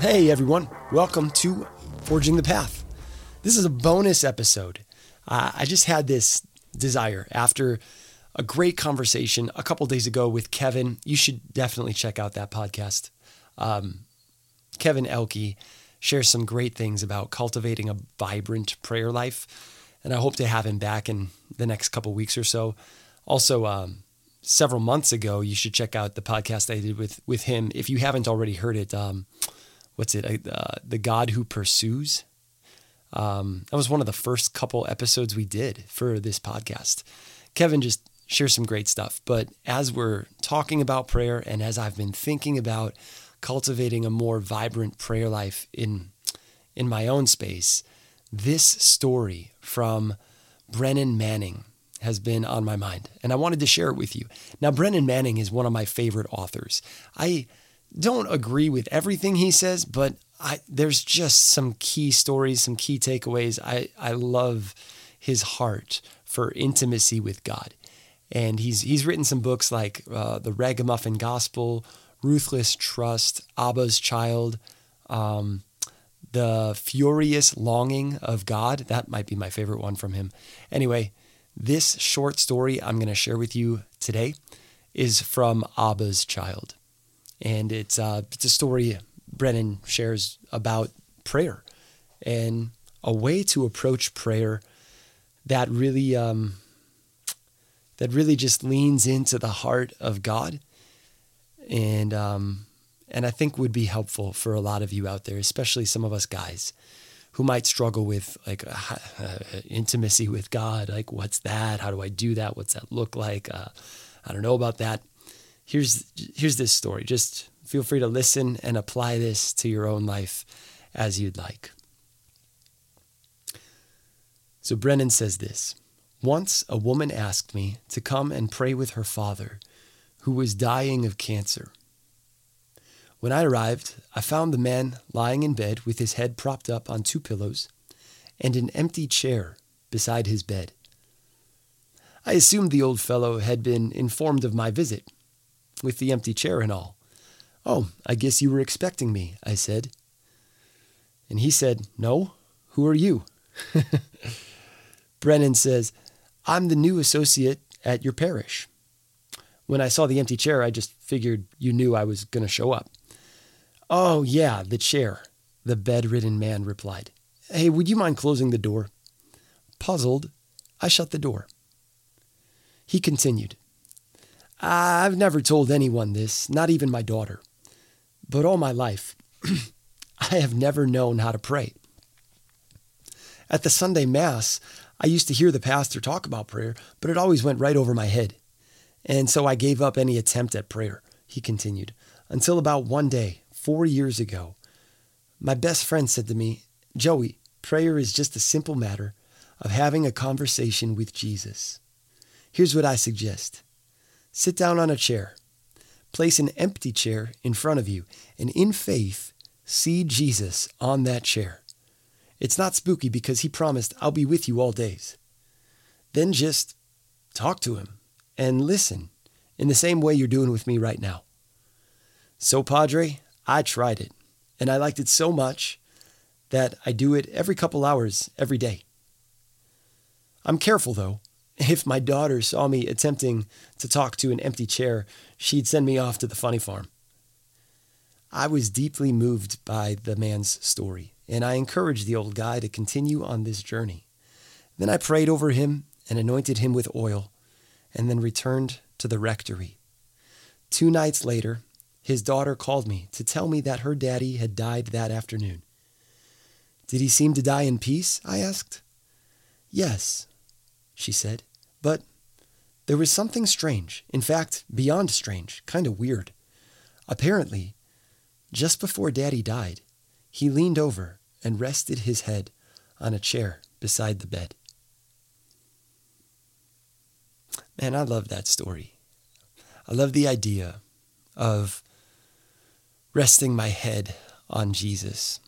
Hey everyone, welcome to Forging the Path. This is a bonus episode. Uh, I just had this desire after a great conversation a couple days ago with Kevin. You should definitely check out that podcast. Um, Kevin Elke shares some great things about cultivating a vibrant prayer life, and I hope to have him back in the next couple weeks or so. Also, um, several months ago, you should check out the podcast I did with with him. If you haven't already heard it, um, what's it? Uh, the God Who Pursues. Um, that was one of the first couple episodes we did for this podcast. Kevin just shares some great stuff. But as we're talking about prayer and as I've been thinking about cultivating a more vibrant prayer life in in my own space, this story from Brennan Manning has been on my mind and I wanted to share it with you. Now Brennan Manning is one of my favorite authors. I don't agree with everything he says, but I, there's just some key stories, some key takeaways. I, I love his heart for intimacy with God. And he's, he's written some books like uh, The Ragamuffin Gospel, Ruthless Trust, Abba's Child, um, The Furious Longing of God. That might be my favorite one from him. Anyway, this short story I'm going to share with you today is from Abba's Child. And it's, uh, it's a story Brennan shares about prayer and a way to approach prayer that really um, that really just leans into the heart of God and um, and I think would be helpful for a lot of you out there, especially some of us guys who might struggle with like uh, uh, intimacy with God. Like, what's that? How do I do that? What's that look like? Uh, I don't know about that. Here's here's this story. Just feel free to listen and apply this to your own life as you'd like. So Brennan says this Once a woman asked me to come and pray with her father, who was dying of cancer. When I arrived, I found the man lying in bed with his head propped up on two pillows and an empty chair beside his bed. I assumed the old fellow had been informed of my visit, with the empty chair and all. Oh, I guess you were expecting me, I said. And he said, No, who are you? Brennan says, I'm the new associate at your parish. When I saw the empty chair, I just figured you knew I was going to show up. Oh, yeah, the chair, the bedridden man replied. Hey, would you mind closing the door? Puzzled, I shut the door. He continued, I've never told anyone this, not even my daughter. But all my life, I have never known how to pray. At the Sunday Mass, I used to hear the pastor talk about prayer, but it always went right over my head. And so I gave up any attempt at prayer, he continued, until about one day, four years ago. My best friend said to me, Joey, prayer is just a simple matter of having a conversation with Jesus. Here's what I suggest sit down on a chair, place an empty chair in front of you, and in faith, see Jesus on that chair. It's not spooky because he promised, I'll be with you all days. Then just talk to him and listen in the same way you're doing with me right now. So, Padre, I tried it, and I liked it so much that I do it every couple hours every day. I'm careful, though. If my daughter saw me attempting to talk to an empty chair, she'd send me off to the funny farm. I was deeply moved by the man's story, and I encouraged the old guy to continue on this journey. Then I prayed over him and anointed him with oil, and then returned to the rectory. Two nights later, his daughter called me to tell me that her daddy had died that afternoon. Did he seem to die in peace? I asked. Yes, she said, but there was something strange, in fact, beyond strange, kind of weird. Apparently, just before Daddy died, he leaned over and rested his head on a chair beside the bed. Man, I love that story. I love the idea of resting my head on Jesus.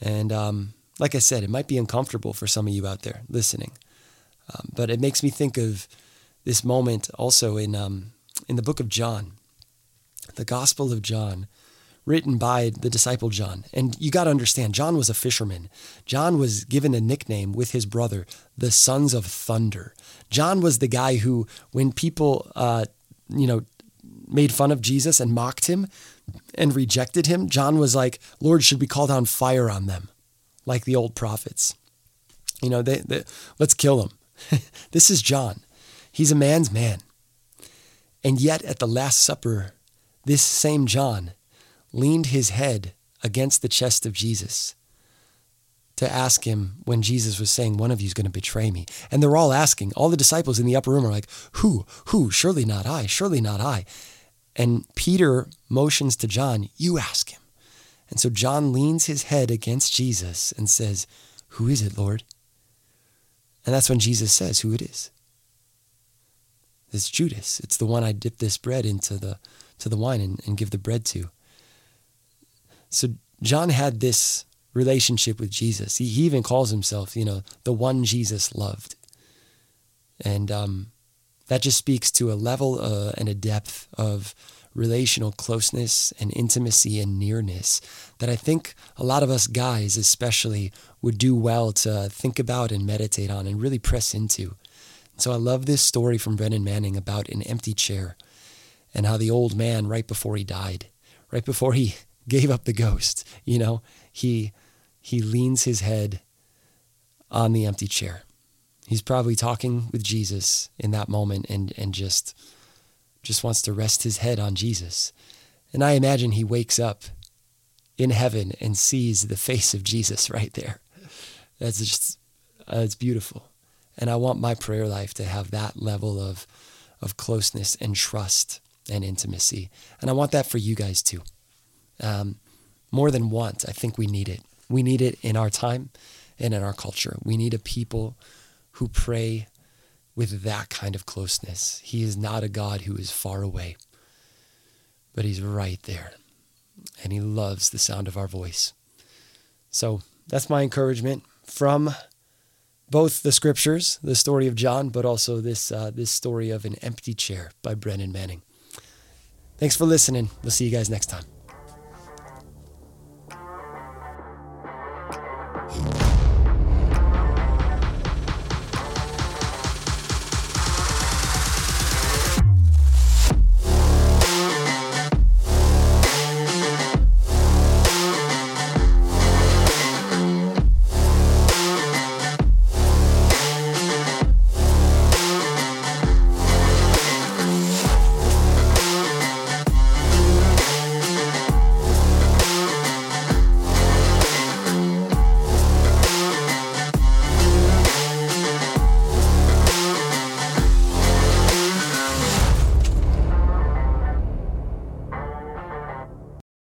And um, like I said, it might be uncomfortable for some of you out there listening, um, but it makes me think of this moment also in um, in the book of John, the Gospel of John, written by the disciple John. And you got to understand, John was a fisherman. John was given a nickname with his brother, the Sons of Thunder. John was the guy who, when people, uh, you know, made fun of Jesus and mocked him and rejected him, John was like, Lord, should we call down fire on them, like the old prophets? You know, they, they let's kill them. this is John. He's a man's man. And yet at the Last Supper, this same John leaned his head against the chest of Jesus to ask him when Jesus was saying, One of you is going to betray me. And they're all asking, all the disciples in the upper room are like, Who? Who? Surely not I. Surely not I. And Peter motions to John, You ask him. And so John leans his head against Jesus and says, Who is it, Lord? And that's when Jesus says who it is. It's Judas. It's the one I dip this bread into the to the wine and, and give the bread to. So John had this relationship with Jesus. He, he even calls himself, you know, the one Jesus loved. And um, that just speaks to a level uh, and a depth of relational closeness and intimacy and nearness that I think a lot of us guys, especially, would do well to think about and meditate on and really press into. So I love this story from Brennan Manning about an empty chair and how the old man, right before he died, right before he gave up the ghost, you know, he he leans his head on the empty chair. He's probably talking with Jesus in that moment and and just just wants to rest his head on Jesus. And I imagine he wakes up in heaven and sees the face of Jesus right there. That's just uh, it's beautiful. And I want my prayer life to have that level of of closeness and trust and intimacy. And I want that for you guys too. Um, more than want, I think we need it. We need it in our time and in our culture. We need a people who pray with that kind of closeness. He is not a God who is far away, but He's right there. And He loves the sound of our voice. So that's my encouragement from both the scriptures, the story of John, but also this, uh, this story of an empty chair by Brennan Manning. Thanks for listening. We'll see you guys next time.